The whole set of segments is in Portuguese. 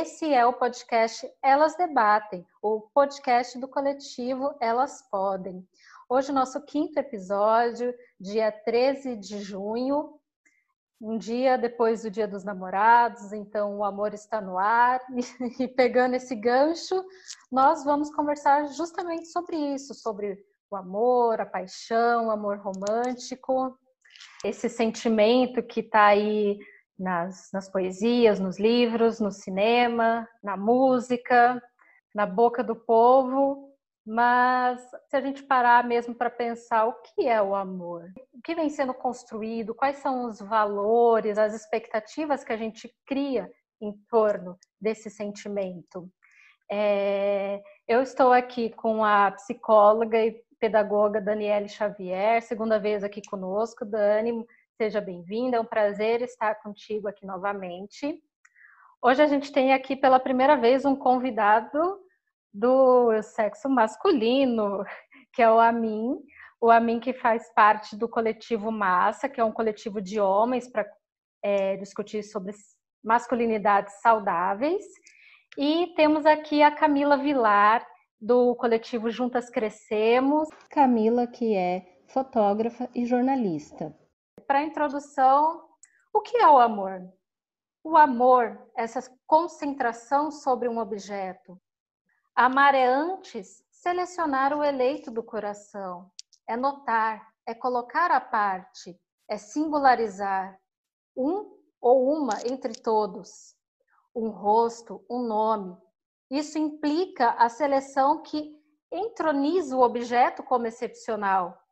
Esse é o podcast Elas Debatem, o podcast do coletivo Elas Podem. Hoje, nosso quinto episódio, dia 13 de junho, um dia depois do Dia dos Namorados, então o amor está no ar. E pegando esse gancho, nós vamos conversar justamente sobre isso, sobre o amor, a paixão, o amor romântico, esse sentimento que está aí nas, nas poesias, nos livros, no cinema, na música, na boca do povo, mas se a gente parar mesmo para pensar o que é o amor, o que vem sendo construído, quais são os valores, as expectativas que a gente cria em torno desse sentimento. É, eu estou aqui com a psicóloga e pedagoga Daniele Xavier, segunda vez aqui conosco. Dani, seja bem-vinda, é um prazer estar contigo aqui novamente. Hoje a gente tem aqui pela primeira vez um convidado do sexo masculino, que é o Amin. O Amin que faz parte do coletivo Massa, que é um coletivo de homens para é, discutir sobre masculinidades saudáveis. E temos aqui a Camila Vilar, do coletivo Juntas Crescemos. Camila, que é fotógrafa e jornalista. Para a introdução, o que é o amor? O amor, essa concentração sobre um objeto. Amar é antes selecionar o eleito do coração, é notar, é colocar à parte, é singularizar um ou uma entre todos, um rosto, um nome, isso implica a seleção que entroniza o objeto como excepcional.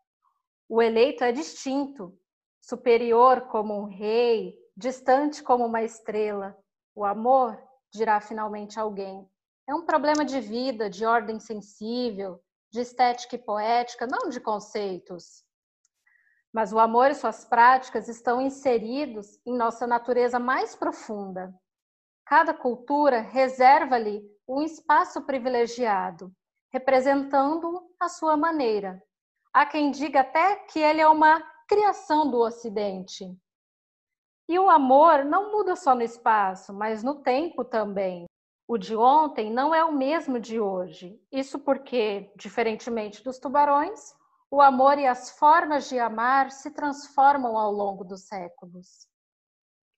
O eleito é distinto, superior como um rei, distante como uma estrela. O amor, dirá finalmente alguém, é um problema de vida, de ordem sensível, de estética e poética, não de conceitos. Mas o amor e suas práticas estão inseridos em nossa natureza mais profunda. Cada cultura reserva-lhe um espaço privilegiado, representando a sua maneira. Há quem diga até que ele é uma criação do Ocidente. E o amor não muda só no espaço, mas no tempo também. O de ontem não é o mesmo de hoje. Isso porque, diferentemente dos tubarões, o amor e as formas de amar se transformam ao longo dos séculos.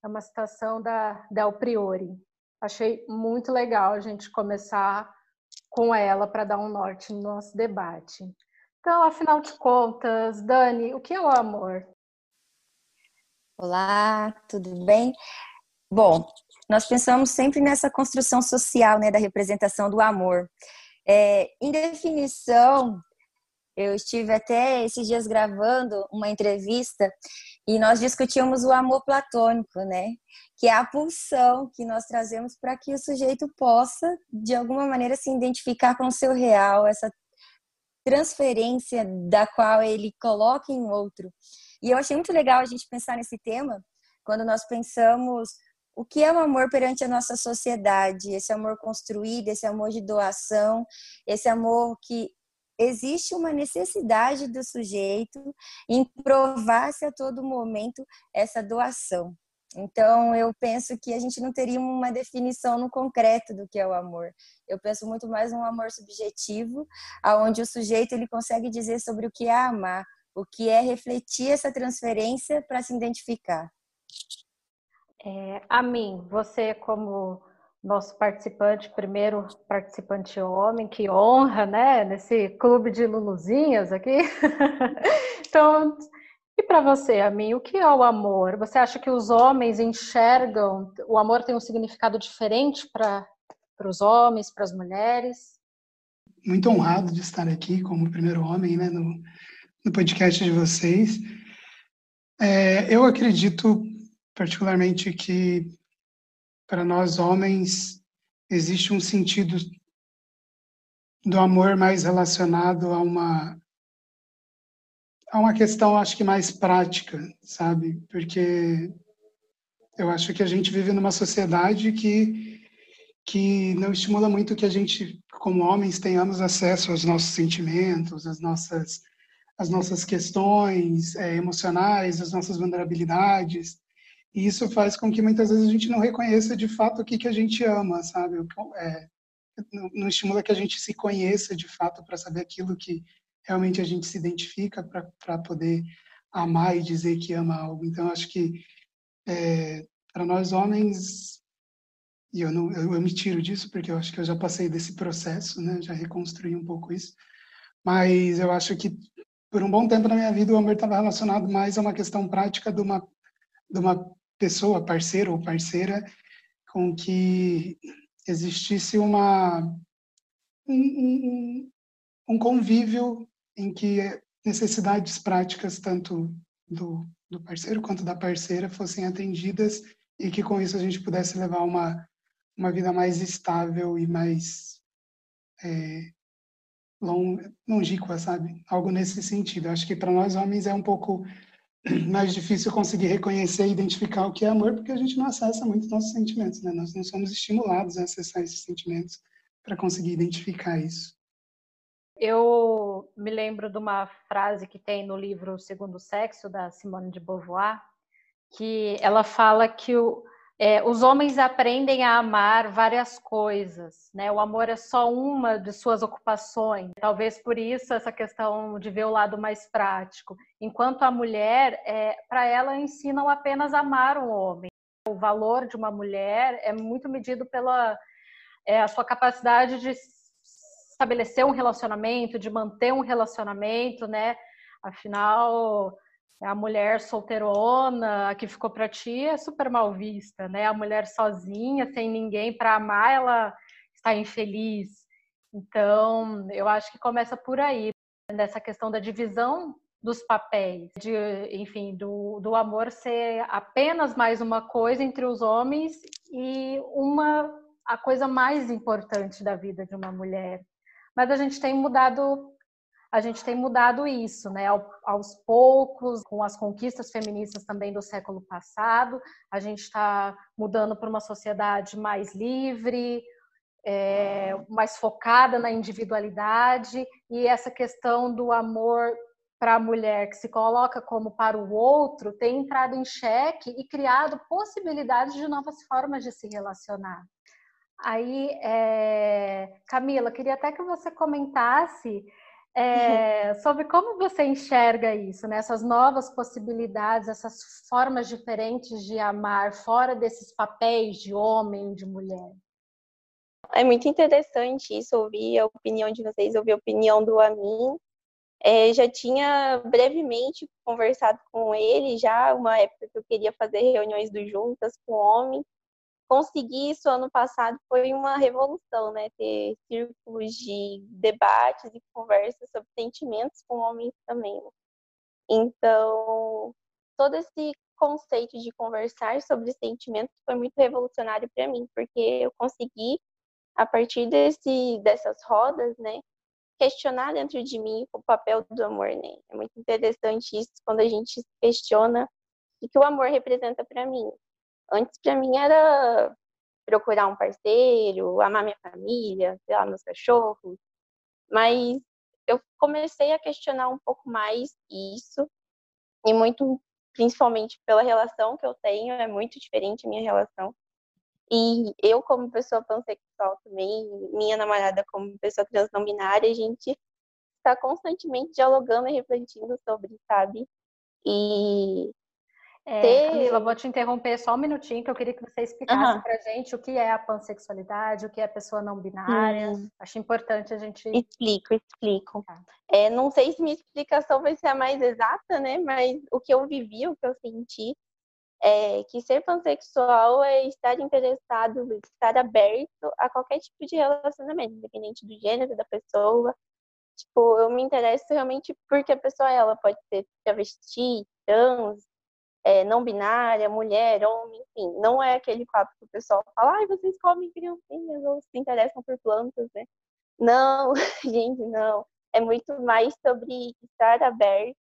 É uma citação da Del Priori. Achei muito legal a gente começar com ela para dar um norte no nosso debate. Então, afinal de contas, Dani, o que é o amor? Olá, tudo bem? Bom, nós pensamos sempre nessa construção social, né, da representação do amor. É, em definição, eu estive até esses dias gravando uma entrevista e nós discutíamos o amor platônico, né? Que é a pulsão que nós trazemos para que o sujeito possa, de alguma maneira, se identificar com o seu real, essa transferência da qual ele coloca em outro. E eu achei muito legal a gente pensar nesse tema quando nós pensamos o que é o amor perante a nossa sociedade, esse amor construído, esse amor de doação, esse amor que existe uma necessidade do sujeito em provar-se a todo momento essa doação. Então, eu penso que a gente não teria uma definição no concreto do que é o amor. Eu penso muito mais um amor subjetivo, aonde o sujeito ele consegue dizer sobre o que é amar, o que é refletir essa transferência para se identificar. É, a mim, você como nosso participante, primeiro participante homem, que honra, né, nesse clube de Luluzinhas aqui. então, e para você, a mim, o que é o amor? Você acha que os homens enxergam, o amor tem um significado diferente para os homens, para as mulheres? Muito honrado de estar aqui como primeiro homem, né, no, no podcast de vocês. É, eu acredito particularmente que para nós homens existe um sentido do amor mais relacionado a uma a uma questão acho que mais prática, sabe? Porque eu acho que a gente vive numa sociedade que que não estimula muito que a gente como homens tenhamos acesso aos nossos sentimentos, às nossas as nossas questões é, emocionais, as nossas vulnerabilidades. E isso faz com que muitas vezes a gente não reconheça de fato o que, que a gente ama, sabe? É, não estimula que a gente se conheça de fato para saber aquilo que realmente a gente se identifica para poder amar e dizer que ama algo. Então, acho que é, para nós homens, e eu, não, eu, eu, me tiro disso porque eu acho que eu já passei desse processo, né? Já reconstruí um pouco isso. Mas eu acho que por um bom tempo na minha vida o amor estava relacionado mais a uma questão prática de uma de uma pessoa, parceiro ou parceira, com que existisse uma um, um, um convívio em que necessidades práticas tanto do, do parceiro quanto da parceira fossem atendidas e que com isso a gente pudesse levar uma uma vida mais estável e mais é, long, longínqua, sabe? Algo nesse sentido. Acho que para nós homens é um pouco mais difícil conseguir reconhecer e identificar o que é amor, porque a gente não acessa muito nossos sentimentos, né? Nós não somos estimulados a acessar esses sentimentos para conseguir identificar isso. Eu me lembro de uma frase que tem no livro O Segundo Sexo, da Simone de Beauvoir, que ela fala que o, é, os homens aprendem a amar várias coisas, né? O amor é só uma de suas ocupações. Talvez por isso essa questão de ver o lado mais prático. Enquanto a mulher, é, para ela, ensinam apenas a amar um homem. O valor de uma mulher é muito medido pela é, a sua capacidade de estabelecer um relacionamento, de manter um relacionamento, né? Afinal, a mulher solteirona que ficou para ti é super mal vista, né? A mulher sozinha, sem ninguém para amar, ela está infeliz. Então, eu acho que começa por aí, nessa questão da divisão dos papéis, de, enfim, do, do amor ser apenas mais uma coisa entre os homens e uma a coisa mais importante da vida de uma mulher. Mas a gente tem mudado a gente tem mudado isso, né? aos poucos, com as conquistas feministas também do século passado, a gente está mudando para uma sociedade mais livre, é, mais focada na individualidade e essa questão do amor para a mulher que se coloca como para o outro tem entrado em xeque e criado possibilidades de novas formas de se relacionar. Aí, é... Camila, queria até que você comentasse é, sobre como você enxerga isso, né? essas novas possibilidades, essas formas diferentes de amar, fora desses papéis de homem, de mulher. É muito interessante isso, ouvir a opinião de vocês, ouvir a opinião do Amin. É, já tinha brevemente conversado com ele, já uma época que eu queria fazer reuniões do Juntas com homem, conseguir isso ano passado foi uma revolução, né? Ter círculos de debates e conversas sobre sentimentos com homens também. Né? Então, todo esse conceito de conversar sobre sentimentos foi muito revolucionário para mim, porque eu consegui, a partir desse, dessas rodas, né, questionar dentro de mim o papel do amor, né? É muito interessante isso quando a gente questiona o que o amor representa para mim. Antes, para mim, era procurar um parceiro, amar minha família, sei lá, meus cachorros. Mas eu comecei a questionar um pouco mais isso, e muito, principalmente pela relação que eu tenho, é muito diferente a minha relação. E eu, como pessoa pansexual também, minha namorada, como pessoa trans não binária, a gente está constantemente dialogando e refletindo sobre, sabe? E é, ter... Camila, vou te interromper só um minutinho, que eu queria que você explicasse uhum. pra gente o que é a pansexualidade, o que é a pessoa não binária. Hum. Acho importante a gente. Explico, explico. Tá. É, não sei se minha explicação vai ser a mais exata, né? Mas o que eu vivi, o que eu senti, é que ser pansexual é estar interessado, estar aberto a qualquer tipo de relacionamento, independente do gênero da pessoa. Tipo, eu me interesso realmente porque a pessoa ela pode ser travesti, trans, é, não binária, mulher, homem, enfim. Não é aquele papo que o pessoal fala, ai, vocês comem criancinhas ou se interessam por plantas, né? Não, gente, não. É muito mais sobre estar aberto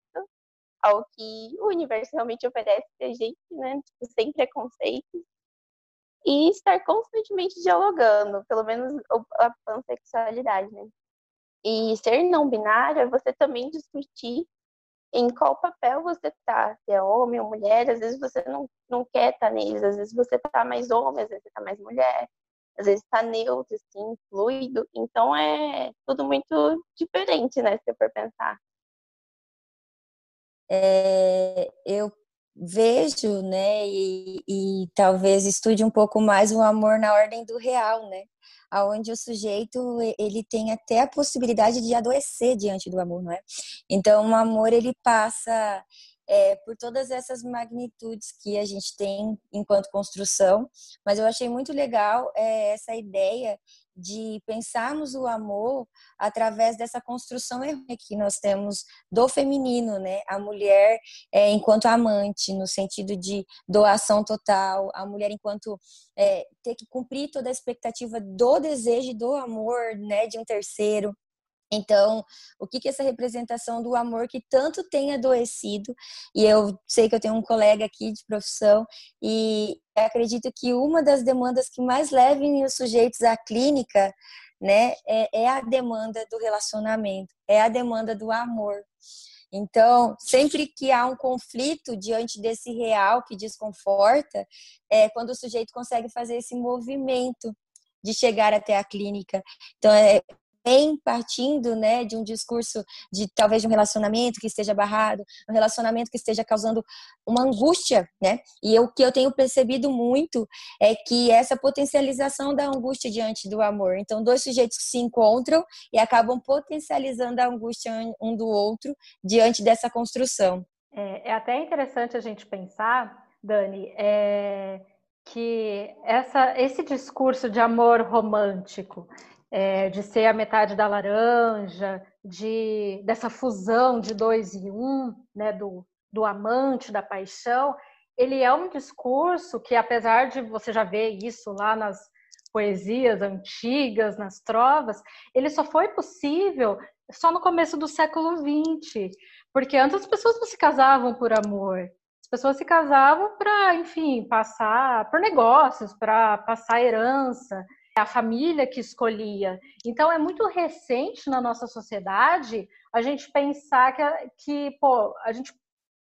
ao que o universo realmente oferece pra gente, né? Tipo, sem preconceitos. E estar constantemente dialogando, pelo menos a pansexualidade, né? E ser não binária, você também discutir em qual papel você tá, se é homem ou mulher, às vezes você não, não quer estar tá neles, às vezes você tá mais homem, às vezes você tá mais mulher, às vezes tá neutro, assim, fluido, então é tudo muito diferente, né, se for pensar. É, eu vejo, né, e, e, talvez estude um pouco mais o amor na ordem do real, né, aonde o sujeito ele tem até a possibilidade de adoecer diante do amor, não é? Então, o amor ele passa é, por todas essas magnitudes que a gente tem enquanto construção, mas eu achei muito legal é, essa ideia de pensarmos o amor através dessa construção que nós temos do feminino, né? A mulher é, enquanto amante, no sentido de doação total, a mulher enquanto é, ter que cumprir toda a expectativa do desejo do amor, né, de um terceiro. Então, o que que essa representação do amor que tanto tem adoecido, e eu sei que eu tenho um colega aqui de profissão, e acredito que uma das demandas que mais levem os sujeitos à clínica, né, é, é a demanda do relacionamento, é a demanda do amor. Então, sempre que há um conflito diante desse real que desconforta, é quando o sujeito consegue fazer esse movimento de chegar até a clínica. Então, é, vem partindo né, de um discurso de talvez de um relacionamento que esteja barrado, um relacionamento que esteja causando uma angústia, né? E o que eu tenho percebido muito é que essa potencialização da angústia diante do amor. Então, dois sujeitos se encontram e acabam potencializando a angústia um do outro diante dessa construção. É, é até interessante a gente pensar, Dani, é, que essa, esse discurso de amor romântico é, de ser a metade da laranja, de dessa fusão de dois em um, né, do, do amante, da paixão, ele é um discurso que, apesar de você já ver isso lá nas poesias antigas, nas trovas, ele só foi possível só no começo do século XX, porque antes as pessoas não se casavam por amor, as pessoas se casavam para, enfim, passar por negócios, para passar herança a família que escolhia. Então é muito recente na nossa sociedade a gente pensar que, que pô, a gente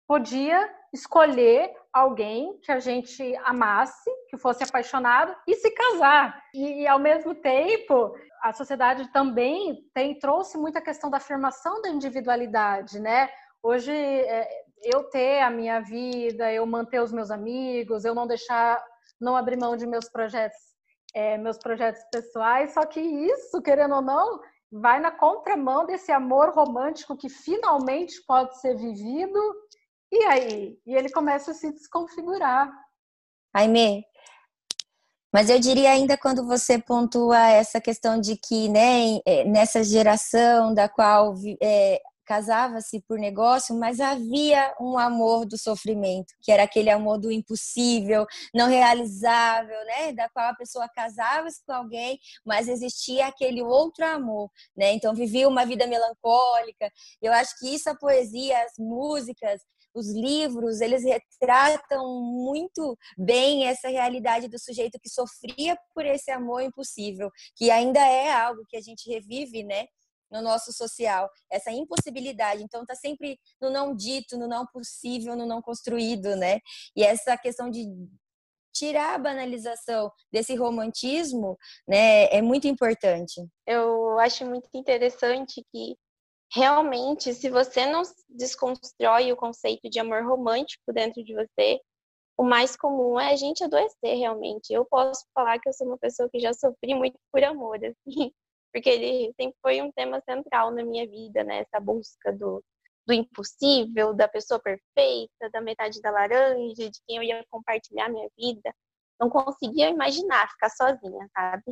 podia escolher alguém que a gente amasse, que fosse apaixonado e se casar. E, e ao mesmo tempo, a sociedade também tem trouxe muita questão da afirmação da individualidade, né? Hoje é, eu ter a minha vida, eu manter os meus amigos, eu não deixar, não abrir mão de meus projetos é, meus projetos pessoais, só que isso, querendo ou não, vai na contramão desse amor romântico que finalmente pode ser vivido. E aí? E ele começa a se desconfigurar. Aime, mas eu diria ainda quando você pontua essa questão de que, né, é, nessa geração da qual é, casava-se por negócio, mas havia um amor do sofrimento, que era aquele amor do impossível, não realizável, né? Da qual a pessoa casava-se com alguém, mas existia aquele outro amor, né? Então vivia uma vida melancólica. Eu acho que isso a poesia, as músicas, os livros, eles retratam muito bem essa realidade do sujeito que sofria por esse amor impossível, que ainda é algo que a gente revive, né? No nosso social, essa impossibilidade. Então, está sempre no não dito, no não possível, no não construído, né? E essa questão de tirar a banalização desse romantismo, né, é muito importante. Eu acho muito interessante que realmente, se você não desconstrói o conceito de amor romântico dentro de você, o mais comum é a gente adoecer realmente. Eu posso falar que eu sou uma pessoa que já sofri muito por amor, assim porque ele sempre foi um tema central na minha vida, né? Essa busca do, do impossível, da pessoa perfeita, da metade da laranja, de quem eu ia compartilhar minha vida. Não conseguia imaginar ficar sozinha, sabe?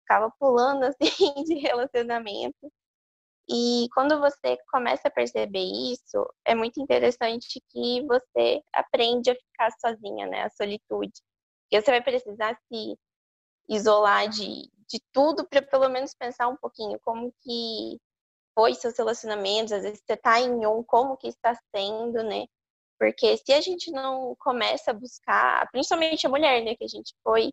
Ficava pulando assim de relacionamento. E quando você começa a perceber isso, é muito interessante que você aprende a ficar sozinha, né? A solitude. Porque você vai precisar se isolar de, de tudo para pelo menos pensar um pouquinho como que foi seus relacionamentos, às vezes você está em um, como que está sendo, né? Porque se a gente não começa a buscar, principalmente a mulher, né, que a gente foi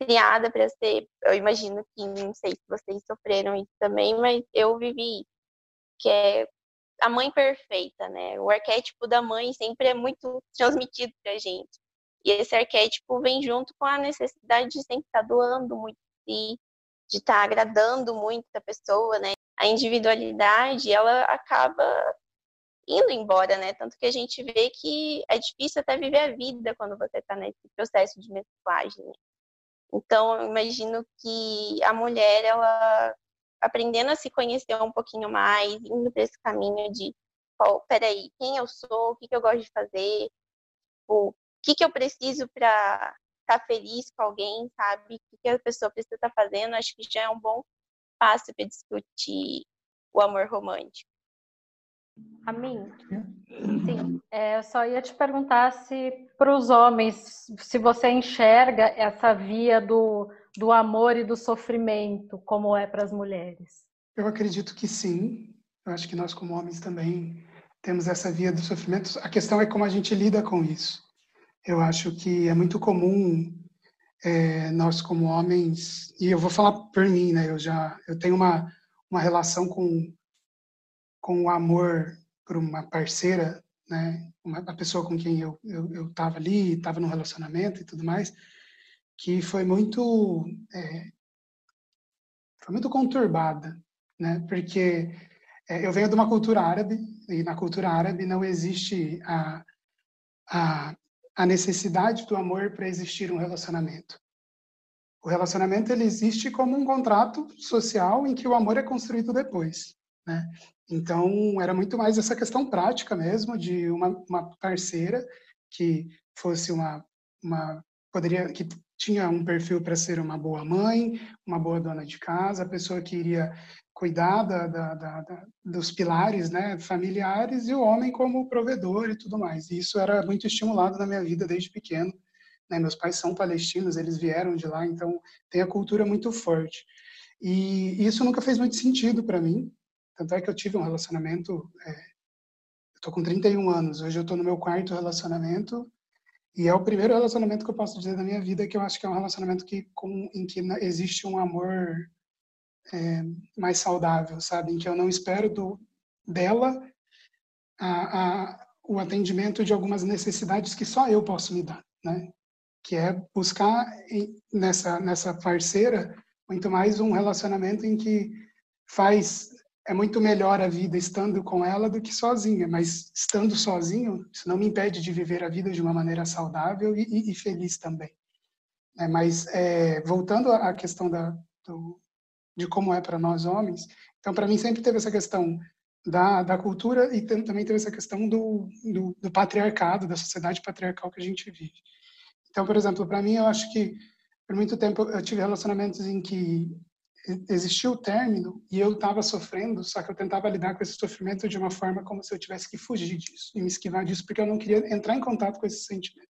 criada para ser, eu imagino que não sei se vocês sofreram isso também, mas eu vivi que é a mãe perfeita, né? O arquétipo da mãe sempre é muito transmitido pra gente. E esse arquétipo vem junto com a necessidade de sempre estar tá doando muito de de estar tá agradando muito a pessoa, né? A individualidade, ela acaba indo embora, né? Tanto que a gente vê que é difícil até viver a vida quando você está nesse processo de mesclagem. Né? Então, eu imagino que a mulher, ela aprendendo a se conhecer um pouquinho mais, indo para esse caminho de, oh, peraí, quem eu sou, o que, que eu gosto de fazer, o que, que eu preciso para estar tá feliz com alguém, sabe? O que a pessoa precisa estar tá fazendo, acho que já é um bom passo para discutir o amor romântico. A mim? Sim, é, eu só ia te perguntar se para os homens, se você enxerga essa via do, do amor e do sofrimento, como é para as mulheres. Eu acredito que sim. Eu acho que nós, como homens, também temos essa via do sofrimento. A questão é como a gente lida com isso. Eu acho que é muito comum é, nós como homens e eu vou falar por mim, né? Eu já eu tenho uma uma relação com com o amor por uma parceira, né? Uma, pessoa com quem eu eu, eu tava ali, estava num relacionamento e tudo mais, que foi muito é, foi muito conturbada, né? Porque é, eu venho de uma cultura árabe e na cultura árabe não existe a, a a necessidade do amor para existir um relacionamento. O relacionamento ele existe como um contrato social em que o amor é construído depois, né? Então era muito mais essa questão prática mesmo de uma, uma parceira que fosse uma, uma poderia que tinha um perfil para ser uma boa mãe, uma boa dona de casa, a pessoa que iria cuidar da, da, da, dos pilares né, familiares e o homem como provedor e tudo mais. E isso era muito estimulado na minha vida desde pequeno. Né? Meus pais são palestinos, eles vieram de lá, então tem a cultura muito forte. E isso nunca fez muito sentido para mim. Tanto é que eu tive um relacionamento. É, eu estou com 31 anos, hoje eu estou no meu quarto relacionamento. E é o primeiro relacionamento que eu posso dizer da minha vida que eu acho que é um relacionamento que, com, em que existe um amor é, mais saudável, sabe? Em que eu não espero do, dela a, a, o atendimento de algumas necessidades que só eu posso me dar, né? Que é buscar nessa nessa parceira muito mais um relacionamento em que faz é muito melhor a vida estando com ela do que sozinha, mas estando sozinho, isso não me impede de viver a vida de uma maneira saudável e, e, e feliz também. É, mas é, voltando à questão da, do, de como é para nós homens. Então, para mim, sempre teve essa questão da, da cultura e também teve essa questão do, do, do, patriarcado, da sociedade patriarcal que a gente vive. Então, por exemplo, para mim, eu acho que por muito tempo eu tive relacionamentos em que existia o término e eu estava sofrendo, só que eu tentava lidar com esse sofrimento de uma forma como se eu tivesse que fugir disso e me esquivar disso, porque eu não queria entrar em contato com esse sentimento.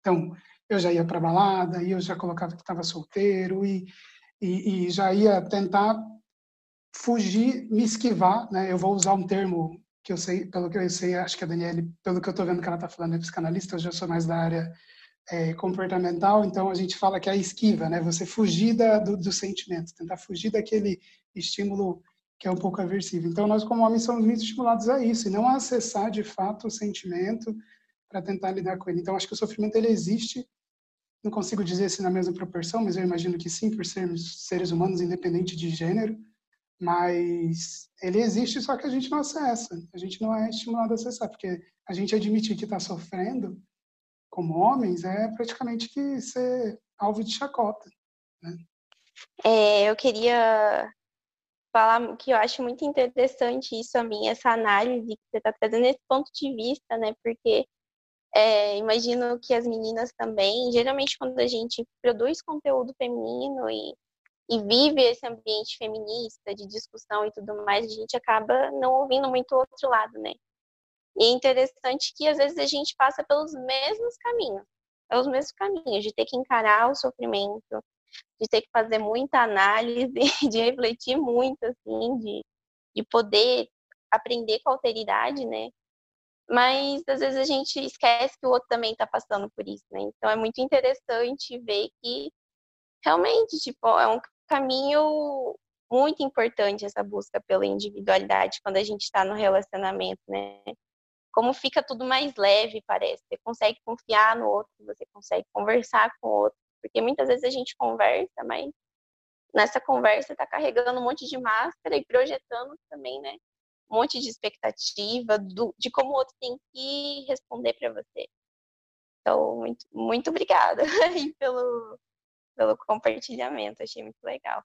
Então, eu já ia para balada, e eu já colocava que estava solteiro e e, e já ia tentar fugir, me esquivar, né? Eu vou usar um termo que eu sei, pelo que eu sei, acho que a Daniele, pelo que eu estou vendo que ela está falando, é psicanalista, eu já sou mais da área é, comportamental, então a gente fala que é a esquiva, né? Você fugir da, do, do sentimento, tentar fugir daquele estímulo que é um pouco aversivo. Então nós como homens somos muito estimulados a isso, e não a acessar de fato o sentimento para tentar lidar com ele. Então acho que o sofrimento ele existe não consigo dizer se na mesma proporção, mas eu imagino que sim, por sermos seres humanos independente de gênero, mas ele existe, só que a gente não acessa, a gente não é estimulado a acessar, porque a gente admitir que está sofrendo como homens é praticamente que ser alvo de chacota. Né? É, eu queria falar que eu acho muito interessante isso a mim, essa análise que você está trazendo nesse ponto de vista, né? Porque é, imagino que as meninas também, geralmente quando a gente produz conteúdo feminino e, e vive esse ambiente feminista de discussão e tudo mais, a gente acaba não ouvindo muito o outro lado, né? E é interessante que às vezes a gente passa pelos mesmos caminhos, pelos mesmos caminhos, de ter que encarar o sofrimento, de ter que fazer muita análise, de refletir muito, assim, de, de poder aprender com alteridade, né? Mas às vezes a gente esquece que o outro também está passando por isso, né? Então é muito interessante ver que realmente, tipo, é um caminho muito importante essa busca pela individualidade quando a gente está no relacionamento, né? Como fica tudo mais leve, parece. Você consegue confiar no outro, você consegue conversar com o outro. Porque muitas vezes a gente conversa, mas nessa conversa está carregando um monte de máscara e projetando também, né? Um monte de expectativa do, de como o outro tem que responder para você. Então, muito, muito obrigada pelo, pelo compartilhamento, achei muito legal.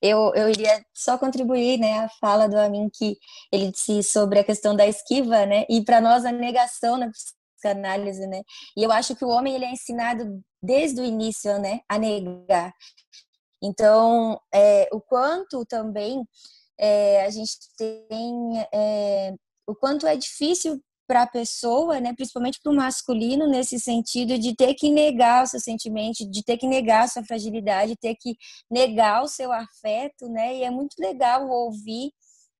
Eu, eu iria só contribuir, né, a fala do Amin que ele disse sobre a questão da esquiva, né, e para nós a negação na psicanálise, né, e eu acho que o homem ele é ensinado desde o início, né, a negar. Então, é, o quanto também é, a gente tem, é, o quanto é difícil para a pessoa, né, principalmente para o masculino, nesse sentido de ter que negar o seu sentimento, de ter que negar a sua fragilidade, ter que negar o seu afeto, né? E é muito legal ouvir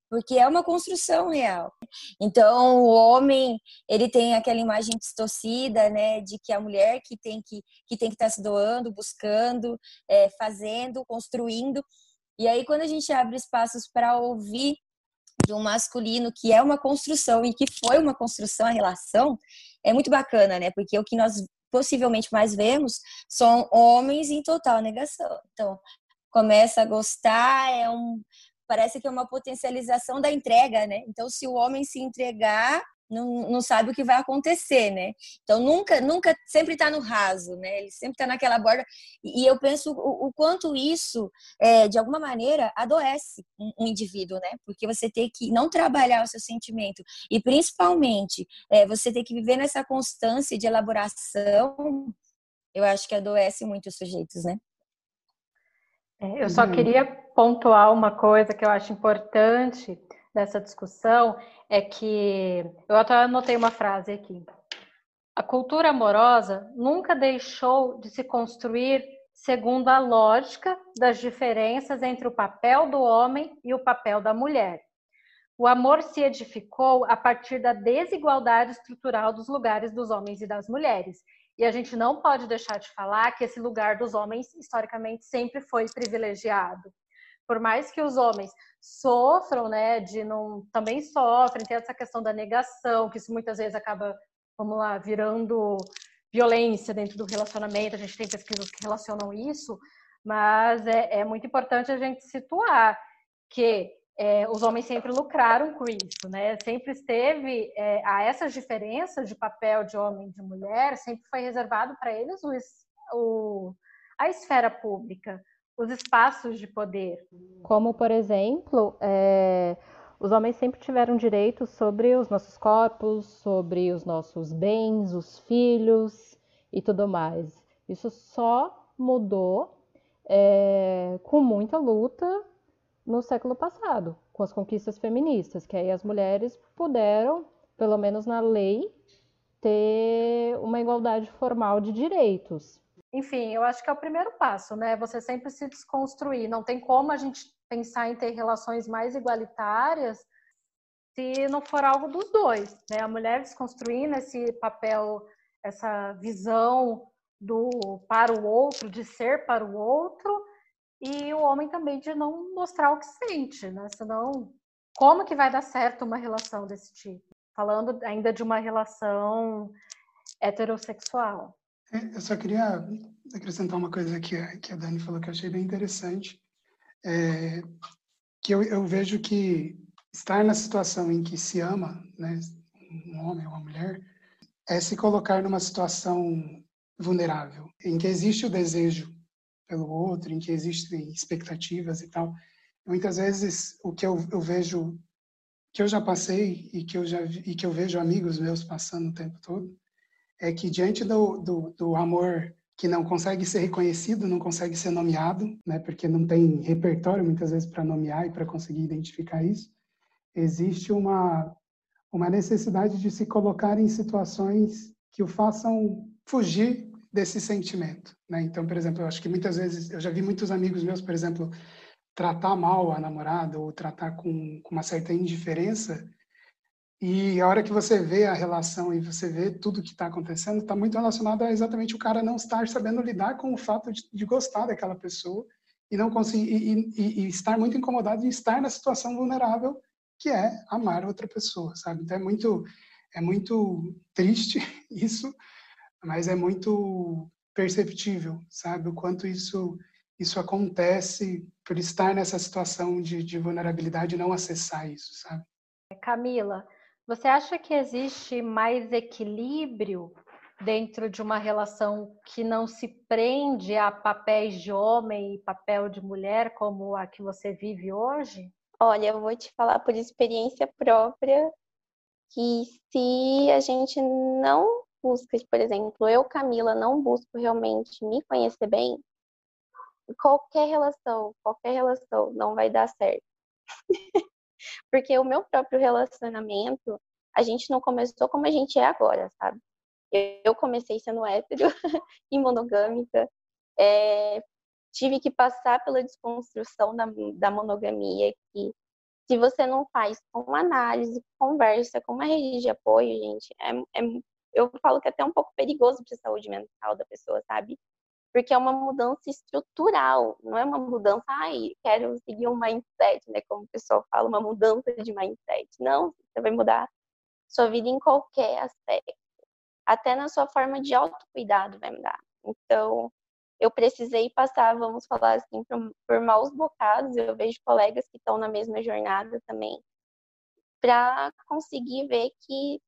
porque é uma construção real. Então, o homem, ele tem aquela imagem distorcida, né, de que a mulher que tem que que tem que estar tá se doando, buscando, é, fazendo, construindo. E aí, quando a gente abre espaços para ouvir de um masculino que é uma construção e que foi uma construção a relação, é muito bacana, né? Porque o que nós possivelmente mais vemos são homens em total negação. Então, começa a gostar, é um parece que é uma potencialização da entrega, né? Então, se o homem se entregar, não, não sabe o que vai acontecer, né? Então nunca, nunca, sempre está no raso, né? Ele sempre está naquela borda. E, eu penso o, o quanto isso, é, de alguma maneira, adoece um, um, indivíduo, né? Porque você tem que não trabalhar o seu sentimento e principalmente é, você tem que viver nessa constância de elaboração. Eu acho que adoece muito os sujeitos, né? É, eu só uhum. queria pontuar uma coisa que eu acho importante dessa discussão é que eu até anotei uma frase aqui. A cultura amorosa nunca deixou de se construir segundo a lógica das diferenças entre o papel do homem e o papel da mulher. O amor se edificou a partir da desigualdade estrutural dos lugares dos homens e das mulheres. E a gente não pode deixar de falar que esse lugar dos homens, historicamente, sempre foi privilegiado por mais que os homens sofram, né, de não também sofrem, tem essa questão da negação, que isso muitas vezes acaba, vamos lá, virando violência dentro do relacionamento, a gente tem pesquisas que relacionam isso, mas é, é muito importante a gente situar que é, os homens sempre lucraram com isso, né? Sempre esteve é, a essas diferenças de papel de homem e de mulher, sempre foi reservado para eles o, o, a esfera pública os espaços de poder. Como, por exemplo, é, os homens sempre tiveram direitos sobre os nossos corpos, sobre os nossos bens, os filhos e tudo mais. Isso só mudou é, com muita luta no século passado, com as conquistas feministas, que aí as mulheres puderam, pelo menos na lei, ter uma igualdade formal de direitos enfim, eu acho que é o primeiro passo, né? Você sempre se desconstruir. Não tem como a gente pensar em ter relações mais igualitárias se não for algo dos dois, né? A mulher desconstruindo esse papel, essa visão do para o outro, de ser para o outro, e o homem também de não mostrar o que sente, né? Senão, como que vai dar certo uma relação desse tipo? Falando ainda de uma relação heterossexual. É, eu só queria acrescentar uma coisa que a, que a Dani falou que eu achei bem interessante, é, que eu, eu vejo que estar na situação em que se ama, né, um homem ou uma mulher, é se colocar numa situação vulnerável, em que existe o desejo pelo outro, em que existem expectativas e tal. Muitas vezes o que eu, eu vejo, que eu já passei e que eu já e que eu vejo amigos meus passando o tempo todo, é que diante do, do, do, amor que não consegue ser reconhecido, não consegue ser nomeado, né, porque não tem repertório muitas vezes para nomear e para conseguir identificar isso, existe uma uma necessidade de se colocar em situações que o façam fugir desse sentimento, né? Então, por exemplo, eu acho que muitas vezes eu já vi muitos amigos meus, por exemplo, tratar mal a namorada ou tratar com, com uma certa indiferença e a hora que você vê a relação e você vê tudo que está acontecendo, está muito relacionado a exatamente o cara não estar sabendo lidar com o fato de, de, gostar daquela pessoa e não conseguir e, e, e, estar muito incomodado em estar na situação vulnerável que é amar outra pessoa, sabe? Então é muito é muito triste isso, mas é muito perceptível, sabe? O quanto isso isso acontece por estar nessa situação de, de vulnerabilidade e não acessar isso, sabe? Camila, você acha que existe mais equilíbrio dentro de uma relação que não se prende a papéis de homem e papel de mulher como a que você vive hoje? Olha, eu vou te falar por experiência própria que se a gente não busca, por exemplo, eu, Camila, não busco realmente me conhecer bem, qualquer relação, qualquer relação não vai dar certo. Porque o meu próprio relacionamento, a gente não começou como a gente é agora, sabe? Eu comecei sendo hétero e monogâmica, é, tive que passar pela desconstrução da, da monogamia, que se você não faz com análise, conversa, com uma rede de apoio, gente, é, é, eu falo que é até um pouco perigoso para a saúde mental da pessoa, sabe? Porque é uma mudança estrutural, não é uma mudança, ai, quero seguir um mindset, né? Como o pessoal fala, uma mudança de mindset. Não, você vai mudar sua vida em qualquer aspecto. Até na sua forma de autocuidado vai mudar. Então, eu precisei passar, vamos falar assim, por, por maus bocados. Eu vejo colegas que estão na mesma jornada também, para conseguir ver que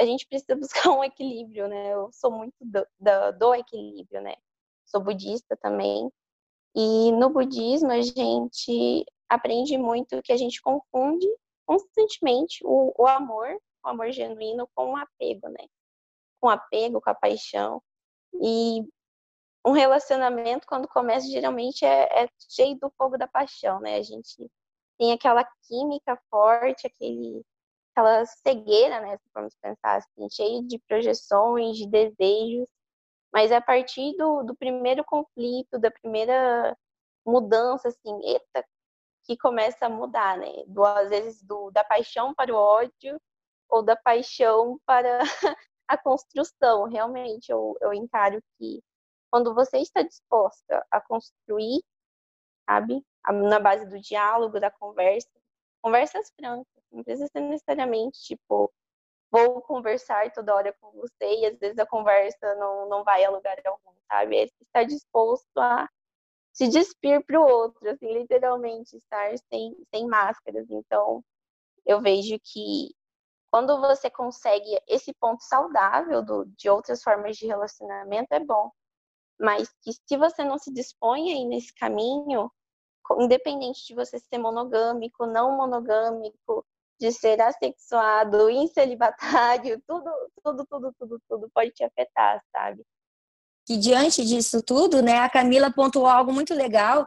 a gente precisa buscar um equilíbrio, né? Eu sou muito do, do, do equilíbrio, né? Sou budista também. E no budismo a gente aprende muito que a gente confunde constantemente o, o amor, o amor genuíno com o apego, né? Com o apego, com a paixão. E um relacionamento, quando começa, geralmente é, é, cheio do fogo da paixão, né? A gente tem aquela química forte, aquele, aquela cegueira, né? Se formos pensar assim, cheio de projeções, de desejos. Mas é a partir do, do primeiro conflito, da primeira mudança, assim, eita, que começa a mudar, né? Do, às vezes do, da paixão para o ódio ou da paixão para a construção. Realmente, eu, eu encaro que quando você está disposta a construir, sabe, na base do diálogo, da conversa, conversas francas, não precisa ser necessariamente tipo, vou conversar toda hora com você e às vezes a conversa não, não vai a lugar algum, sabe? É estar disposto a se despir para o outro, assim, literalmente estar sem, sem máscaras. Então, eu vejo que quando você consegue esse ponto saudável do, de outras formas de relacionamento, é bom mas que se você não se dispõe aí nesse caminho, independente de você ser monogâmico, não monogâmico, de ser assexuado, incelibatário, tudo, tudo, tudo, tudo, tudo pode te afetar, sabe? Que diante disso tudo, né, a Camila pontuou algo muito legal,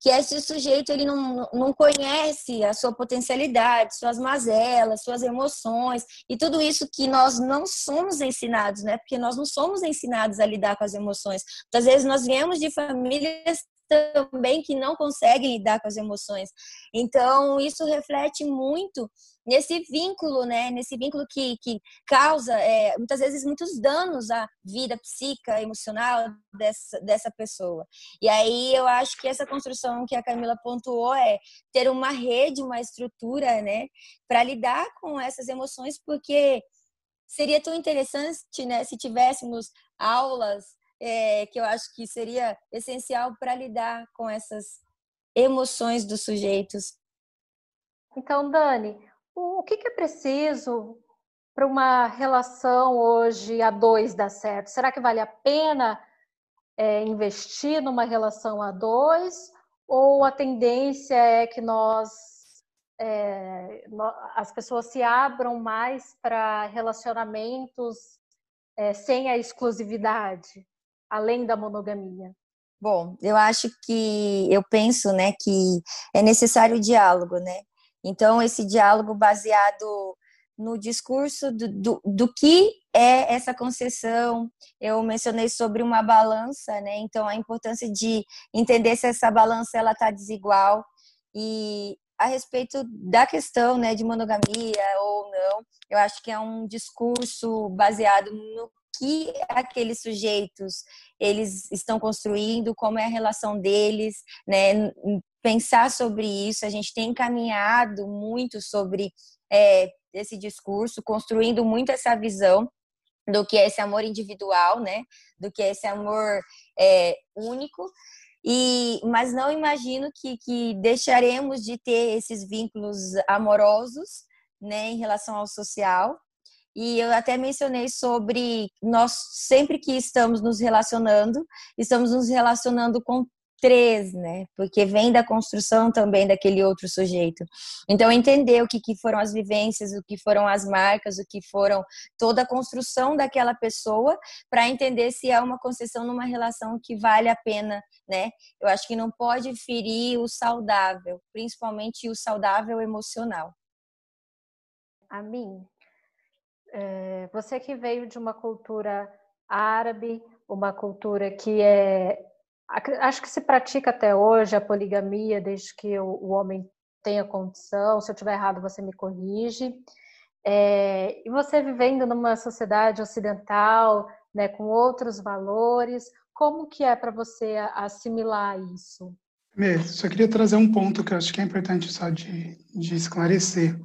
que esse sujeito ele não, não conhece a sua potencialidade, suas mazelas, suas emoções e tudo isso que nós não somos ensinados, né? Porque nós não somos ensinados a lidar com as emoções. Muitas vezes nós viemos de famílias também que não conseguem lidar com as emoções. Então, isso reflete muito nesse vínculo, né? Nesse vínculo que, que causa é, muitas vezes muitos danos à vida psíquica, emocional dessa, dessa pessoa. E aí eu acho que essa construção que a Camila pontuou é ter uma rede, uma estrutura, né, para lidar com essas emoções, porque seria tão interessante, né, se tivéssemos aulas é, que eu acho que seria essencial para lidar com essas emoções dos sujeitos. Então, Dani, o que, é preciso para uma relação hoje a dois dar certo? Será que vale a pena é, investir numa relação a dois? Ou a tendência é que nós, é, as pessoas se abram mais para relacionamentos é, sem a exclusividade? Além da monogamia? Bom, eu acho que eu penso, né, que é necessário o diálogo, né? Então esse diálogo baseado no discurso do, do, do, que é essa concessão. Eu mencionei sobre uma balança, né? Então a importância de entender se essa balança ela está desigual e a respeito da questão, né, de monogamia ou não, eu acho que é um discurso baseado no que aqueles sujeitos eles estão construindo, como é a relação deles, né? Pensar sobre isso, a gente tem caminhado muito sobre é, esse discurso, construindo muito essa visão do que é esse amor individual, né? Do que é esse amor é, único. E, mas não imagino que, que deixaremos de ter esses vínculos amorosos, né, em relação ao social. E eu até mencionei sobre nós sempre que estamos nos relacionando, estamos nos relacionando com três, né? Porque vem da construção também daquele outro sujeito. Então, entender o que, que foram as vivências, o que foram as marcas, o que foram toda a construção daquela pessoa, para entender se é uma concessão numa relação que vale a pena, né? Eu acho que não pode ferir o saudável, principalmente o saudável emocional. A mim, é, você que veio de uma cultura árabe, uma cultura que é Acho que se pratica até hoje a poligamia, desde que o, homem tenha condição. Se eu estiver errado, você me corrige. É, e você vivendo numa sociedade ocidental, né, com outros valores, como que é para você assimilar isso? Primeiro, só queria trazer um ponto que eu acho que é importante só de, de esclarecer.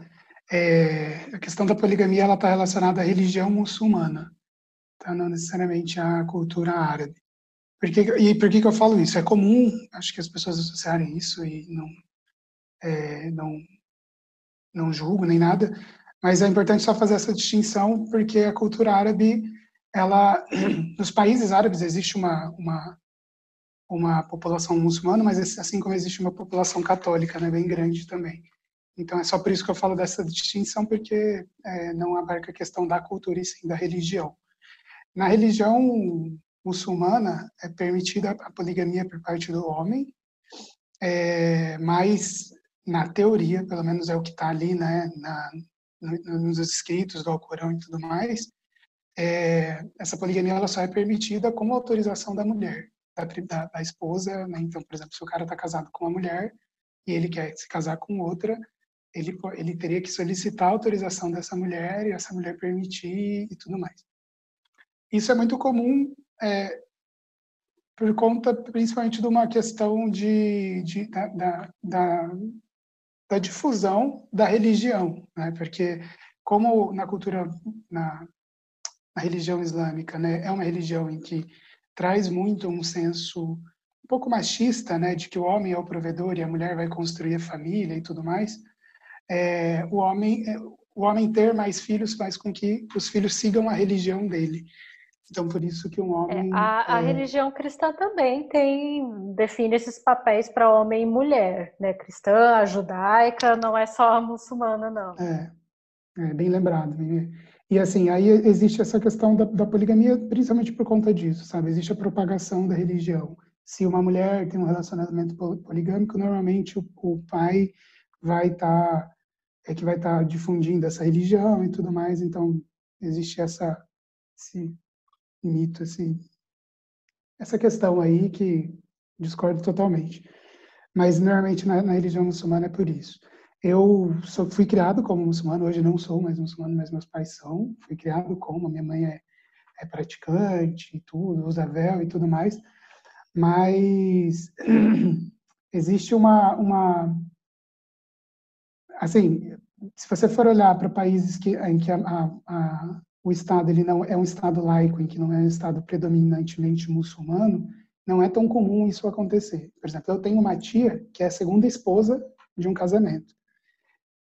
É, a questão da poligamia ela está relacionada à religião muçulmana, tá? não necessariamente à cultura árabe. Por que, e por que, que eu falo isso? É comum, acho que as pessoas associarem isso e não, é, não, não julgo nem nada, mas é importante só fazer essa distinção porque a cultura árabe, ela, nos países árabes existe uma, uma, uma população muçulmana, mas assim como existe uma população católica, né, bem grande também. Então é só por isso que eu falo dessa distinção, porque é, não abarca a questão da cultura e sim da religião. Na religião muçulmana é permitida a poligamia por parte do homem, é, mas na teoria, pelo menos é o que está ali, né, na, nos escritos do Alcorão e tudo mais, é, essa poligamia ela só é permitida com autorização da mulher, da, da, da esposa. Né? Então, por exemplo, se o cara está casado com uma mulher e ele quer se casar com outra, ele, ele teria que solicitar a autorização dessa mulher e essa mulher permitir e tudo mais. Isso é muito comum é, por conta principalmente de uma questão de, de da, da, da, da, difusão da religião, né? porque como na cultura, na, na religião islâmica, né, é uma religião em que traz muito um senso um pouco machista, né, de que o homem é o provedor e a mulher vai construir a família e tudo mais, é, o homem é, o homem ter mais filhos faz com que os filhos sigam a religião dele. Então, por isso que um é, homem. É, a, a é... religião cristã também tem define esses papéis para homem e mulher, né? Cristã, a judaica, não é só a muçulmana, não. É, é bem lembrado. E assim, aí existe essa questão da, da, poligamia, principalmente por conta disso, sabe? Existe a propagação da religião. Se uma mulher tem um relacionamento poligâmico, normalmente o, o pai vai estar tá, é que vai estar difundindo essa religião e tudo mais. Então existe essa esse mito, assim, essa questão aí que discordo totalmente. Mas normalmente na, na religião muçulmana é por isso. Eu sou, fui criado como muçulmano, hoje não sou mais muçulmano, mas meus pais são. Fui criado como, minha mãe é, é praticante e tudo, usa véu e tudo mais. Mas existe uma, uma. Assim, se você for olhar para países que, em que a, a, o Estado ele não é um Estado laico, em que não é um Estado predominantemente muçulmano, não é tão comum isso acontecer. Por exemplo, eu tenho uma tia que é a segunda esposa de um casamento,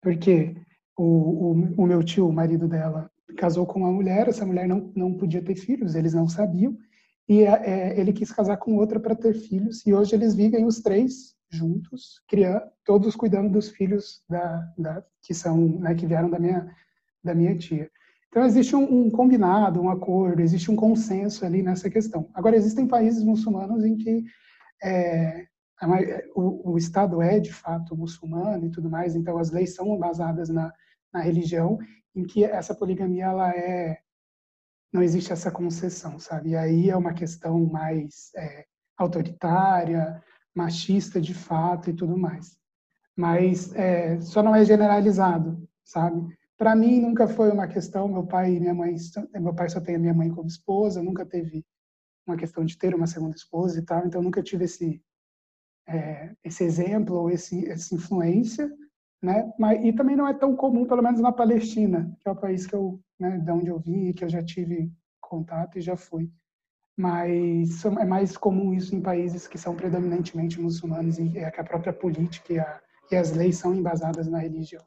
porque o, o, o meu tio, o marido dela, casou com uma mulher, essa mulher não, não podia ter filhos, eles não sabiam, e é, é, ele quis casar com outra para ter filhos, e hoje eles vivem os três juntos, criando, todos cuidando dos filhos da, da que são, né, que vieram da minha da minha tia. Então, existe um, um, combinado, um acordo, existe um consenso ali nessa questão. Agora, existem países muçulmanos em que é, o, o, Estado é, de fato, muçulmano e tudo mais, então as leis são baseadas na, na religião, em que essa poligamia, ela é... não existe essa concessão, sabe? E aí é uma questão mais é, autoritária, machista, de fato, e tudo mais. Mas é, só não é generalizado, sabe? para mim nunca foi uma questão. Meu pai e minha mãe, meu pai só tem a minha mãe como esposa, nunca teve uma questão de ter uma segunda esposa e tal. Então nunca tive esse é, esse exemplo ou esse essa influência, né? Mas e também não é tão comum, pelo menos na Palestina, que é o país que eu, né, de onde eu vim, que eu já tive contato e já fui. Mas é mais comum isso em países que são predominantemente muçulmanos e é que a própria política e, a, e as leis são embasadas na religião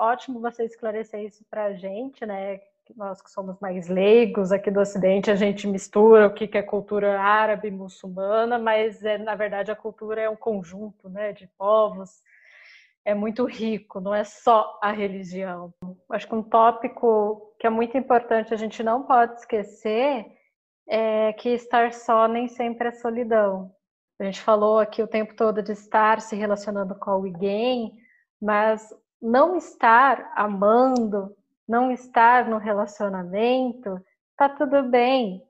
ótimo você esclarecer isso para a gente, né? Nós que somos mais leigos aqui do Ocidente, a gente mistura o que é cultura árabe e muçulmana, mas é, na verdade a cultura é um conjunto né, de povos, é muito rico, não é só a religião. Acho que um tópico que é muito importante, a gente não pode esquecer, é que estar só nem sempre é solidão. A gente falou aqui o tempo todo de estar se relacionando com alguém, mas não estar amando, não estar no relacionamento, tá tudo bem,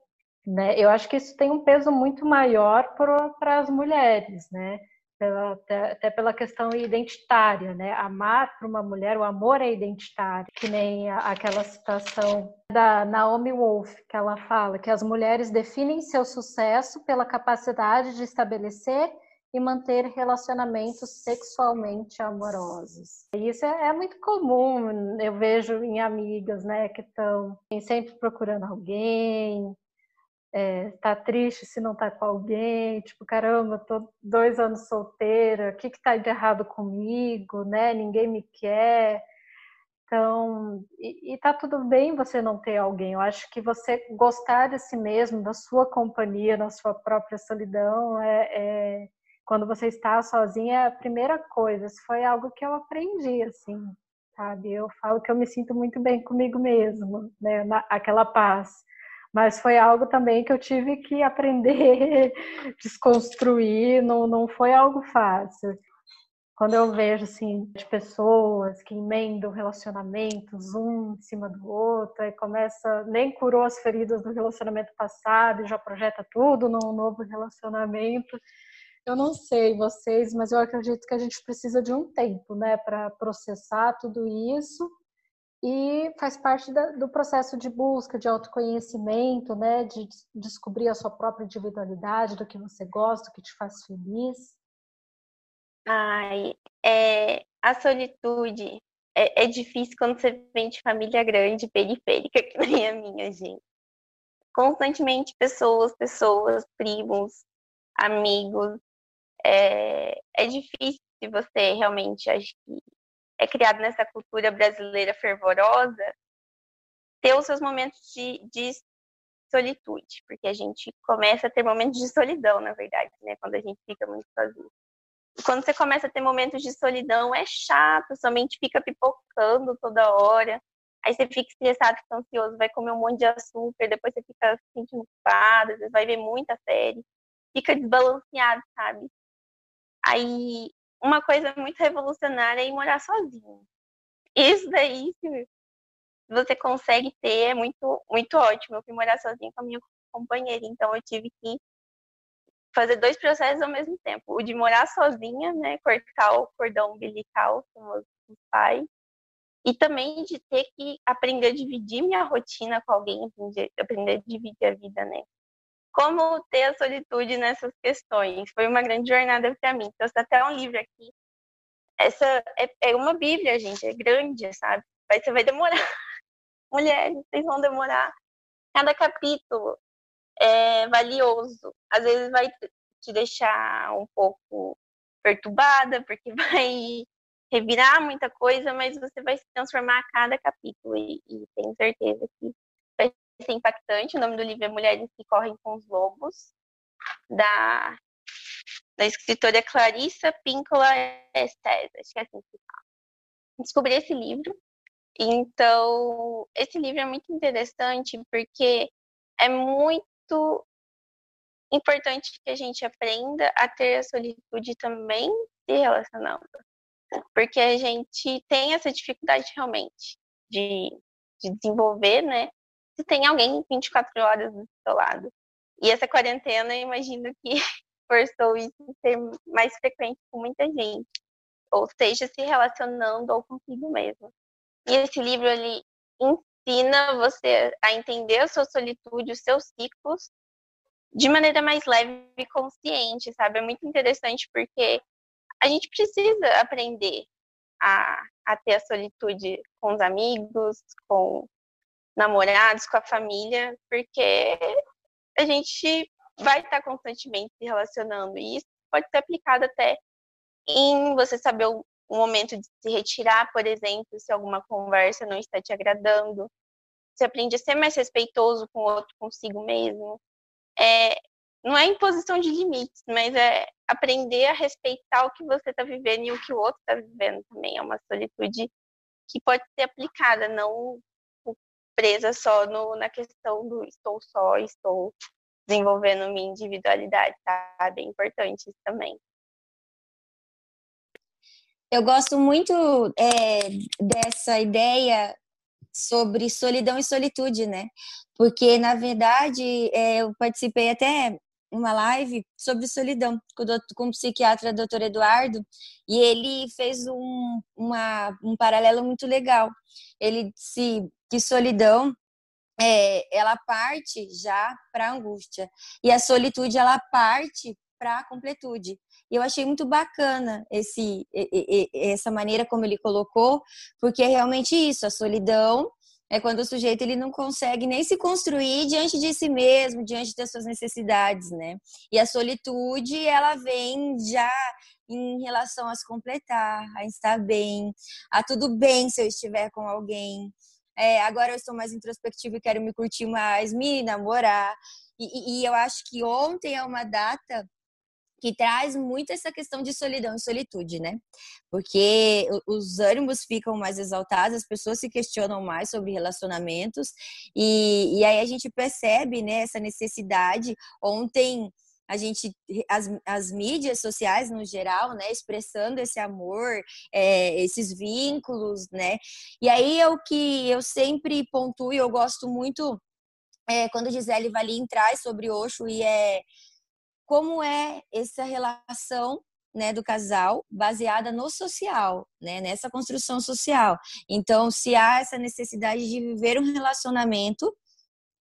né? Eu acho que isso tem um peso muito maior para as mulheres, né? Pela, até, até, pela questão identitária, né? Amar para uma mulher, o amor é identitário, que nem a, aquela citação da Naomi Wolf, que ela fala que as mulheres definem seu sucesso pela capacidade de estabelecer e manter relacionamentos sexualmente amorosos. Isso é, é muito comum, eu vejo em amigas, né, que estão sempre procurando alguém, é, tá triste se não tá com alguém, tipo, caramba, tô dois anos solteira, o que que tá de errado comigo, né, ninguém me quer, então, e, e tá tudo bem você não ter alguém. Eu acho que você gostar de si mesmo, da sua companhia, da sua própria solidão, é, é quando você está sozinha, a primeira coisa, isso foi algo que eu aprendi, assim, sabe? Eu falo que eu me sinto muito bem comigo mesmo, né? Na, aquela paz. Mas foi algo também que eu tive que aprender, desconstruir, não, não foi algo fácil. Quando eu vejo, assim, de pessoas que emendam relacionamentos um em cima do outro, e começa, nem curou as feridas do relacionamento passado e já projeta tudo num novo relacionamento, eu não sei vocês, mas eu acredito que a gente precisa de um tempo, né, para processar tudo isso e faz parte da, do processo de busca, de autoconhecimento, né, de descobrir a sua própria individualidade, do que você gosta, do que te faz feliz. Ai, é, a solitude é, é difícil quando você vem de família grande, periférica, que nem a minha, gente. Constantemente pessoas, pessoas, primos, amigos, é, é difícil você realmente acho que é criado nessa cultura brasileira fervorosa ter os seus momentos de, de solitude, porque a gente começa a ter momentos de solidão, na verdade, né, quando a gente fica muito sozinho. E quando você começa a ter momentos de solidão, é chato, sua mente fica pipocando toda hora, aí você fica estressado, fica ansioso, vai comer um monte de açúcar, depois você fica se sentindo culpado, você vai ver muita série, fica desbalanceado, sabe? Aí, uma coisa muito revolucionária é ir morar sozinho. Isso daí, se você consegue ter, é muito, muito ótimo. Eu fui morar sozinha com a minha companheira, então eu tive que fazer dois processos ao mesmo tempo. O de morar sozinha, né, cortar o cordão umbilical com os pais, e também de ter que aprender a dividir minha rotina com alguém, aprender a dividir a vida, né? Como ter a solitude nessas questões. Foi uma grande jornada para mim. Trouxe até um livro aqui. Essa é, é, uma Bíblia, gente, é grande, sabe? Mas você vai demorar. Mulheres, vocês vão demorar. Cada capítulo é valioso. Às vezes vai te deixar um pouco perturbada, porque vai revirar muita coisa, mas você vai se transformar a cada capítulo e, e tenho certeza que ser impactante. O nome do livro é Mulheres que Correm com os Lobos, da, da escritora Clarissa Píncola Estes, acho que é assim que fala. Descobri esse livro. Então, esse livro é muito interessante porque é muito importante que a gente aprenda a ter a solitude também se relacionando. Porque a gente tem essa dificuldade realmente de, de desenvolver, né? Se tem alguém 24 horas do seu lado. E essa quarentena, eu imagino que forçou isso a ser mais frequente com muita gente, ou seja, se relacionando ou consigo mesmo. E esse livro ele ensina você a entender a sua solitude, os seus ciclos, de maneira mais leve e consciente, sabe? É muito interessante porque a gente precisa aprender a, a ter a solitude com os amigos, com namorados, com a família, porque a gente vai estar constantemente se relacionando. E isso pode ser aplicado até em você saber o, momento de se retirar, por exemplo, se alguma conversa não está te agradando. Você aprende a ser mais respeitoso com o outro, consigo mesmo. É, não é imposição de limites, mas é aprender a respeitar o que você está vivendo e o que o outro está vivendo também. É uma solitude que pode ser aplicada, não presa só no, na questão do estou só, estou desenvolvendo minha individualidade, tá? É bem importante isso também. Eu gosto muito é, dessa ideia sobre solidão e solitude, né? Porque, na verdade, é, eu participei até uma live sobre solidão com o, com o psiquiatra Dr. Eduardo e ele fez um, uma, um paralelo muito legal. Ele disse que solidão é, ela parte já para angústia e a solitude ela parte para a completude. E eu achei muito bacana esse, essa maneira como ele colocou, porque é realmente isso, a solidão é quando o sujeito ele não consegue nem se construir diante de si mesmo, diante das suas necessidades, né? E a solitude, ela vem já em relação a se completar, a estar bem, a tudo bem se eu estiver com alguém. É, agora eu estou mais introspectiva e quero me curtir mais, me namorar. E, e, e eu acho que ontem é uma data que traz muito essa questão de solidão e solitude, né? Porque os ânimos ficam mais exaltados, as pessoas se questionam mais sobre relacionamentos, e, e aí a gente percebe né, essa necessidade. Ontem a gente as, as mídias sociais no geral né expressando esse amor é, esses vínculos né e aí é o que eu sempre pontuo e eu gosto muito é, quando Gisele Valim traz sobre Osho e é como é essa relação né, do casal baseada no social, né, nessa construção social. Então, se há essa necessidade de viver um relacionamento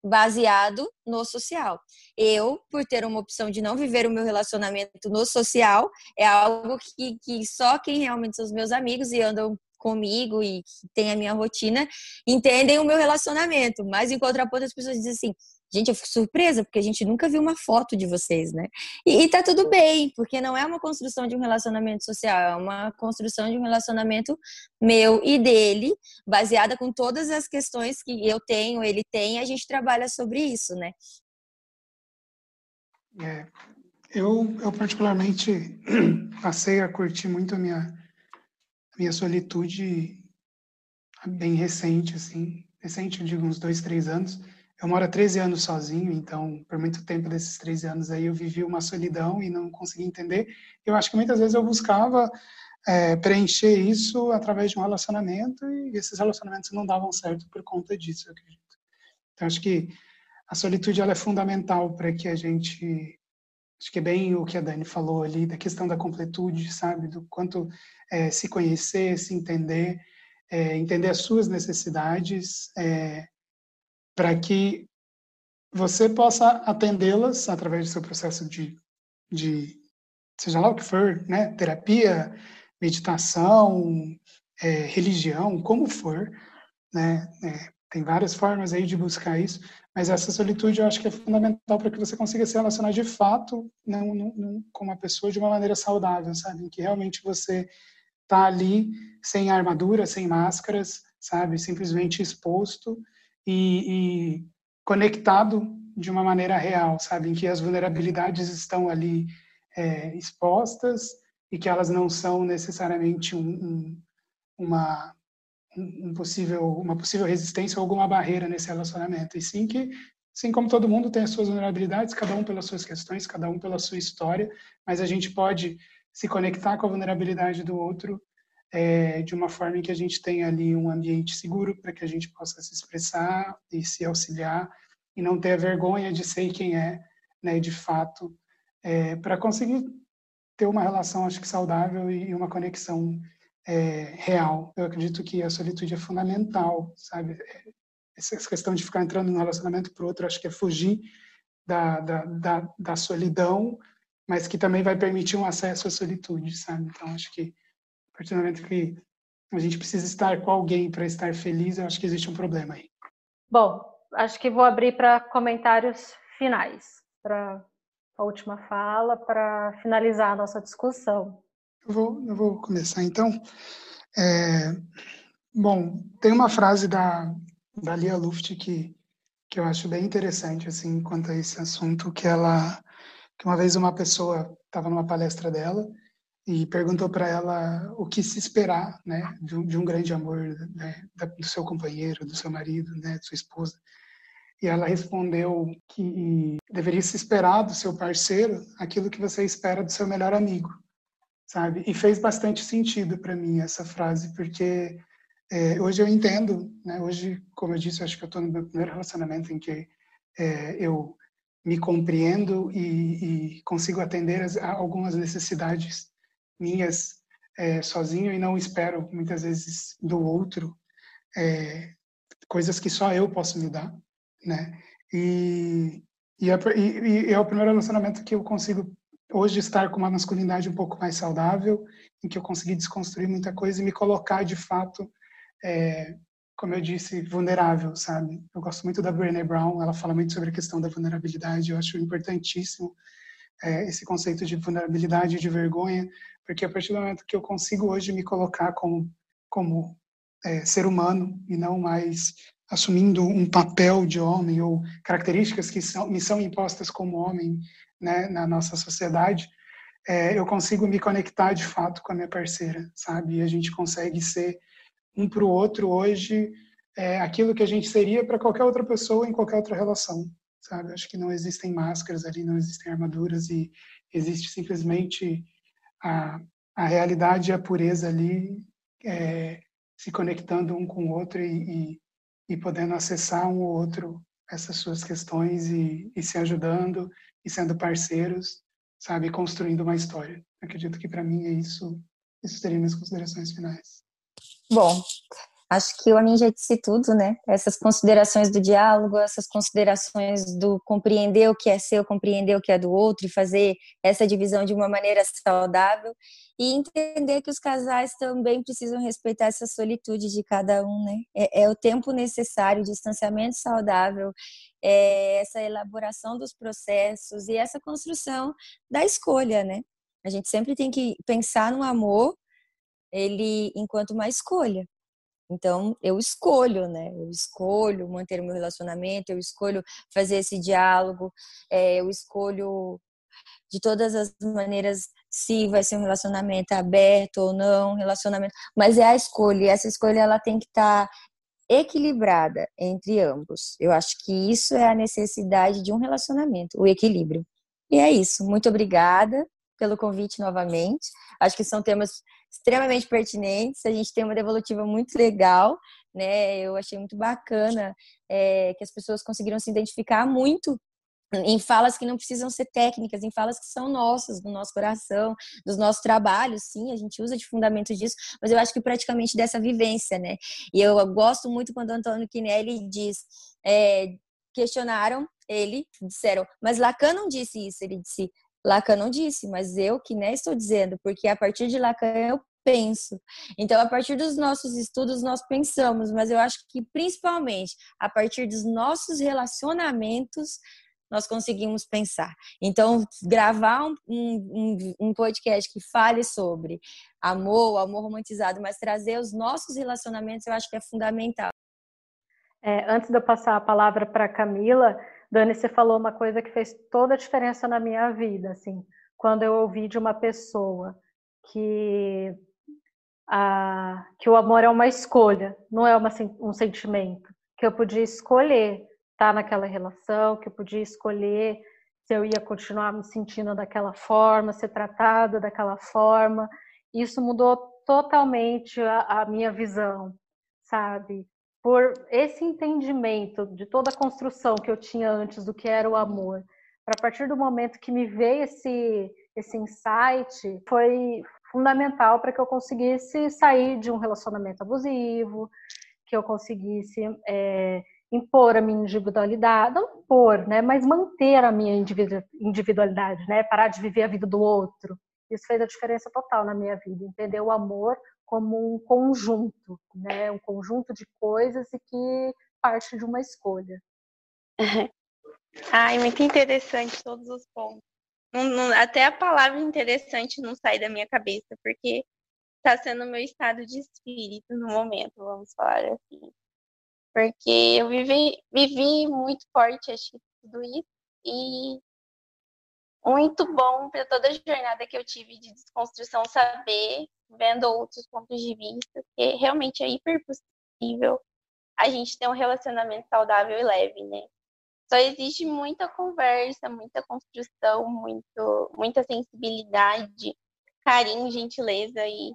baseado no social. Eu, por ter uma opção de não viver o meu relacionamento no social, é algo que, que só quem realmente são os meus amigos e andam comigo e que tem a minha rotina entendem o meu relacionamento. Mas em contraponto, as pessoas dizem assim: Gente, eu fico surpresa, porque a gente nunca viu uma foto de vocês, né? E, e tá tudo bem, porque não é uma construção de um relacionamento social, é uma construção de um relacionamento meu e dele, baseada com todas as questões que eu tenho, ele tem, a gente trabalha sobre isso, né? É, eu, eu particularmente passei a curtir muito a minha, a minha solitude bem recente, assim, recente, eu digo uns dois, três anos, eu moro há 13 anos sozinho, então, por muito tempo desses 13 anos aí, eu vivi uma solidão e não conseguia entender. Eu acho que muitas vezes eu buscava é, preencher isso através de um relacionamento e esses relacionamentos não davam certo por conta disso, eu acredito. Então, acho que a solitude ela é fundamental para que a gente. Acho que é bem o que a Dani falou ali, da questão da completude, sabe? Do quanto é, se conhecer, se entender, é, entender as suas necessidades é, para que você possa atendê-las através do seu processo de, de, seja lá o que for, né, terapia, meditação, é, religião, como for, né, é, tem várias formas aí de buscar isso, mas essa solitude eu acho que é fundamental para que você consiga se relacionar de fato não, não, não, com uma pessoa de uma maneira saudável, sabe, em que realmente você está ali sem armadura, sem máscaras, sabe, simplesmente exposto e, e conectado de uma maneira real, sabe? Em que as vulnerabilidades estão ali é, expostas e que elas não são necessariamente um, um, uma, um possível, uma possível resistência ou alguma barreira nesse relacionamento. E sim que, assim como todo mundo tem as suas vulnerabilidades, cada um pelas suas questões, cada um pela sua história, mas a gente pode se conectar com a vulnerabilidade do outro é, de uma forma em que a gente tenha ali um ambiente seguro para que a gente possa se expressar e se auxiliar e não ter a vergonha de ser quem é, né, de fato, é, para conseguir ter uma relação, acho que saudável e uma conexão é, real. Eu acredito que a solitude é fundamental, sabe? Essa questão de ficar entrando num relacionamento para outro, acho que é fugir da, da, da, da solidão, mas que também vai permitir um acesso à solitude, sabe? Então, acho que a partir do momento que a gente precisa estar com alguém para estar feliz, eu acho que existe um problema aí. Bom, acho que vou abrir para comentários finais, para a última fala, para finalizar a nossa discussão. Eu vou, eu vou começar então. É, bom, tem uma frase da, da Lia Luft que, que eu acho bem interessante assim quanto a esse assunto, que ela que uma vez uma pessoa estava numa palestra dela e perguntou para ela o que se esperar, né, de um, de um grande amor, né, do seu companheiro, do seu marido, né, de sua esposa. E ela respondeu que deveria se esperar do seu parceiro aquilo que você espera do seu melhor amigo, sabe? E fez bastante sentido para mim essa frase, porque é, hoje eu entendo, né? Hoje, como eu disse, eu acho que eu estou no meu primeiro relacionamento em que é, eu me compreendo e, e consigo atender as, algumas necessidades minhas é, sozinho e não espero muitas vezes do outro é, coisas que só eu posso me dar, né? E, e, é, e, e é o primeiro relacionamento que eu consigo hoje estar com uma masculinidade um pouco mais saudável, em que eu consegui desconstruir muita coisa e me colocar de fato, é, como eu disse, vulnerável, sabe? Eu gosto muito da Brené Brown, ela fala muito sobre a questão da vulnerabilidade, eu acho importantíssimo é, esse conceito de vulnerabilidade e de vergonha, porque a partir do momento que eu consigo hoje me colocar como, como é, ser humano e não mais assumindo um papel de homem ou características que são, me são impostas como homem né, na nossa sociedade, é, eu consigo me conectar de fato com a minha parceira, sabe? E a gente consegue ser um para o outro hoje é, aquilo que a gente seria para qualquer outra pessoa em qualquer outra relação, sabe? Acho que não existem máscaras ali, não existem armaduras e existe simplesmente a, a realidade e a pureza ali é, se conectando um com o outro e, e, e, podendo acessar um ou outro essas suas questões e, e se ajudando e sendo parceiros, sabe, construindo uma história. Acredito que para mim é isso. Isso seriam minhas considerações finais. Bom, Acho que o Amin já disse tudo, né? Essas considerações do diálogo, essas considerações do compreender o que é seu, compreender o que é do outro e fazer essa divisão de uma maneira saudável e entender que os casais também precisam respeitar essa solitude de cada um, né? É, é o tempo necessário, distanciamento saudável, é essa elaboração dos processos e essa construção da escolha, né? A gente sempre tem que pensar no amor ele enquanto uma escolha. Então, eu escolho, né? Eu escolho manter o meu relacionamento, eu escolho fazer esse diálogo, é, eu escolho de todas as maneiras se vai ser um relacionamento aberto ou não, relacionamento, mas é a escolha, e essa escolha ela tem que estar tá equilibrada entre ambos. Eu acho que isso é a necessidade de um relacionamento, o equilíbrio. E é isso. Muito obrigada pelo convite novamente. Acho que são temas extremamente pertinentes. A gente tem uma devolutiva muito legal, né? Eu achei muito bacana é, que as pessoas conseguiram se identificar muito em falas que não precisam ser técnicas, em falas que são nossas, do nosso coração, dos nossos trabalhos, sim, a gente usa de fundamento disso, mas eu acho que praticamente dessa vivência, né? E eu gosto muito quando o Antônio Quinelli diz, é, questionaram ele, disseram, mas Lacan não disse isso, ele disse, Lacan não disse, mas eu que nem estou dizendo, porque a partir de Lacan eu penso. Então, a partir dos nossos estudos, nós pensamos, mas eu acho que principalmente a partir dos nossos relacionamentos, nós conseguimos pensar. Então, gravar um, um, um podcast que fale sobre amor, amor romantizado, mas trazer os nossos relacionamentos, eu acho que é fundamental. É, antes de eu passar a palavra para Camila, Dani, você falou uma coisa que fez toda a diferença na minha vida, assim, quando eu ouvi de uma pessoa que a, que o amor é uma escolha, não é uma, um sentimento, que eu podia escolher estar naquela relação, que eu podia escolher se eu ia continuar me sentindo daquela forma, ser tratada daquela forma. Isso mudou totalmente a, a minha visão, sabe? Por esse entendimento de toda a construção que eu tinha antes do que era o amor, para partir do momento que me veio esse esse insight, foi fundamental para que eu conseguisse sair de um relacionamento abusivo, que eu conseguisse é, impor a minha individualidade, não impor, né, mas manter a minha individualidade, né, parar de viver a vida do outro. Isso fez a diferença total na minha vida, entender o amor como um conjunto, né, um conjunto de coisas e que parte de uma escolha. Ai, muito interessante todos os pontos. Não, não, até a palavra interessante não sai da minha cabeça, porque está sendo meu estado de espírito no momento, vamos falar assim. Porque eu vivi, vivi muito forte, acho tudo isso, e muito bom para toda a jornada que eu tive de desconstrução saber, vendo outros pontos de vista, que realmente é hiper possível a gente ter um relacionamento saudável e leve, né? Só existe muita conversa, muita construção, muito, muita sensibilidade, carinho, gentileza e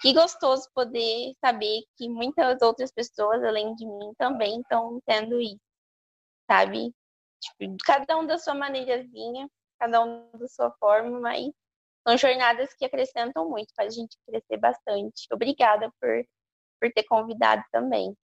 que gostoso poder saber que muitas outras pessoas, além de mim, também estão tendo isso, sabe? Tipo, cada um da sua maneirazinha, cada um da sua forma, mas são jornadas que acrescentam muito, faz a gente crescer bastante. Obrigada por, por ter convidado também.